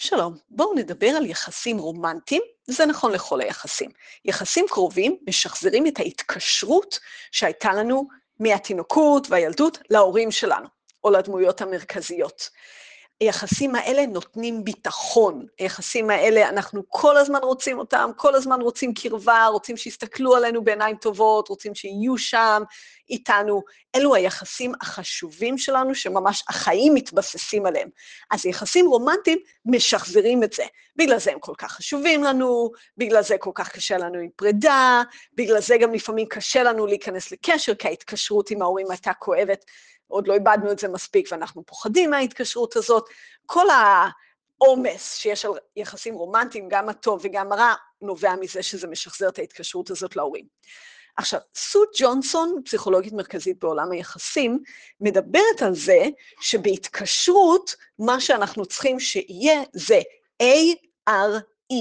שלום, בואו נדבר על יחסים רומנטיים, זה נכון לכל היחסים. יחסים קרובים משחזרים את ההתקשרות שהייתה לנו מהתינוקות והילדות להורים שלנו, או לדמויות המרכזיות. היחסים האלה נותנים ביטחון, היחסים האלה, אנחנו כל הזמן רוצים אותם, כל הזמן רוצים קרבה, רוצים שיסתכלו עלינו בעיניים טובות, רוצים שיהיו שם איתנו. אלו היחסים החשובים שלנו, שממש החיים מתבססים עליהם. אז יחסים רומנטיים משחזרים את זה. בגלל זה הם כל כך חשובים לנו, בגלל זה כל כך קשה לנו עם פרידה, בגלל זה גם לפעמים קשה לנו להיכנס לקשר, כי ההתקשרות עם ההורים הייתה כואבת. עוד לא איבדנו את זה מספיק ואנחנו פוחדים מההתקשרות הזאת. כל העומס שיש על יחסים רומנטיים, גם הטוב וגם הרע, נובע מזה שזה משחזר את ההתקשרות הזאת להורים. עכשיו, סו ג'ונסון, פסיכולוגית מרכזית בעולם היחסים, מדברת על זה שבהתקשרות, מה שאנחנו צריכים שיהיה זה ARE,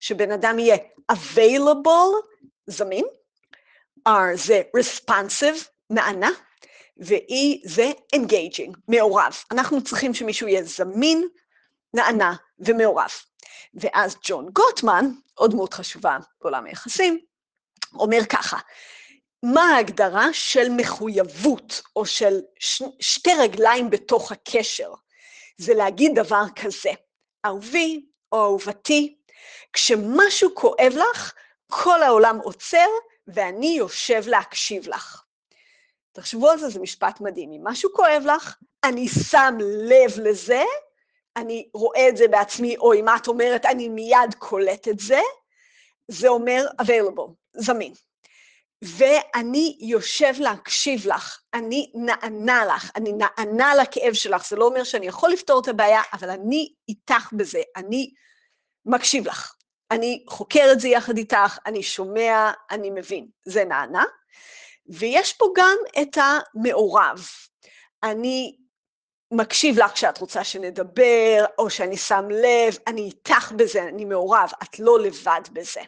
שבן אדם יהיה available, זמין, R זה responsive, נענה, ו-E זה engaging, מעורב. אנחנו צריכים שמישהו יהיה זמין, נענה ומעורב. ואז ג'ון גוטמן, עוד דמות חשובה בעולם היחסים, אומר ככה, מה ההגדרה של מחויבות, או של ש... שתי רגליים בתוך הקשר? זה להגיד דבר כזה, אהובי או אהובתי, כשמשהו כואב לך, כל העולם עוצר ואני יושב להקשיב לך. תחשבו על זה, זה משפט מדהים. אם משהו כואב לך, אני שם לב לזה, אני רואה את זה בעצמי, או אם את אומרת, אני מיד קולט את זה, זה אומר available, זמין. ואני יושב להקשיב לך, אני נענה לך, אני נענה לכאב שלך, זה לא אומר שאני יכול לפתור את הבעיה, אבל אני איתך בזה, אני מקשיב לך. אני חוקר את זה יחד איתך, אני שומע, אני מבין. זה נענה. ויש פה גם את המעורב. אני מקשיב לך כשאת רוצה שנדבר, או שאני שם לב, אני איתך בזה, אני מעורב, את לא לבד בזה.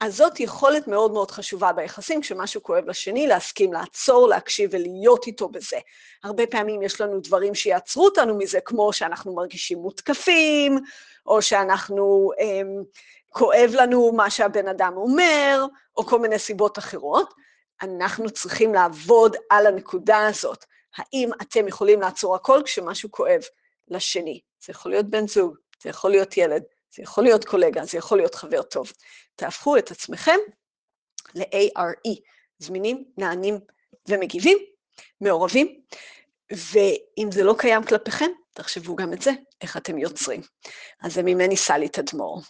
אז זאת יכולת מאוד מאוד חשובה ביחסים, כשמשהו כואב לשני, להסכים לעצור, להקשיב ולהיות איתו בזה. הרבה פעמים יש לנו דברים שיעצרו אותנו מזה, כמו שאנחנו מרגישים מותקפים, או שאנחנו, um, כואב לנו מה שהבן אדם אומר, או כל מיני סיבות אחרות. אנחנו צריכים לעבוד על הנקודה הזאת. האם אתם יכולים לעצור הכל כשמשהו כואב לשני? זה יכול להיות בן זוג, זה יכול להיות ילד, זה יכול להיות קולגה, זה יכול להיות חבר טוב. תהפכו את עצמכם ל-ARE, זמינים, נענים ומגיבים, מעורבים, ואם זה לא קיים כלפיכם, תחשבו גם את זה, איך אתם יוצרים. אז זה ממני סלי תדמור.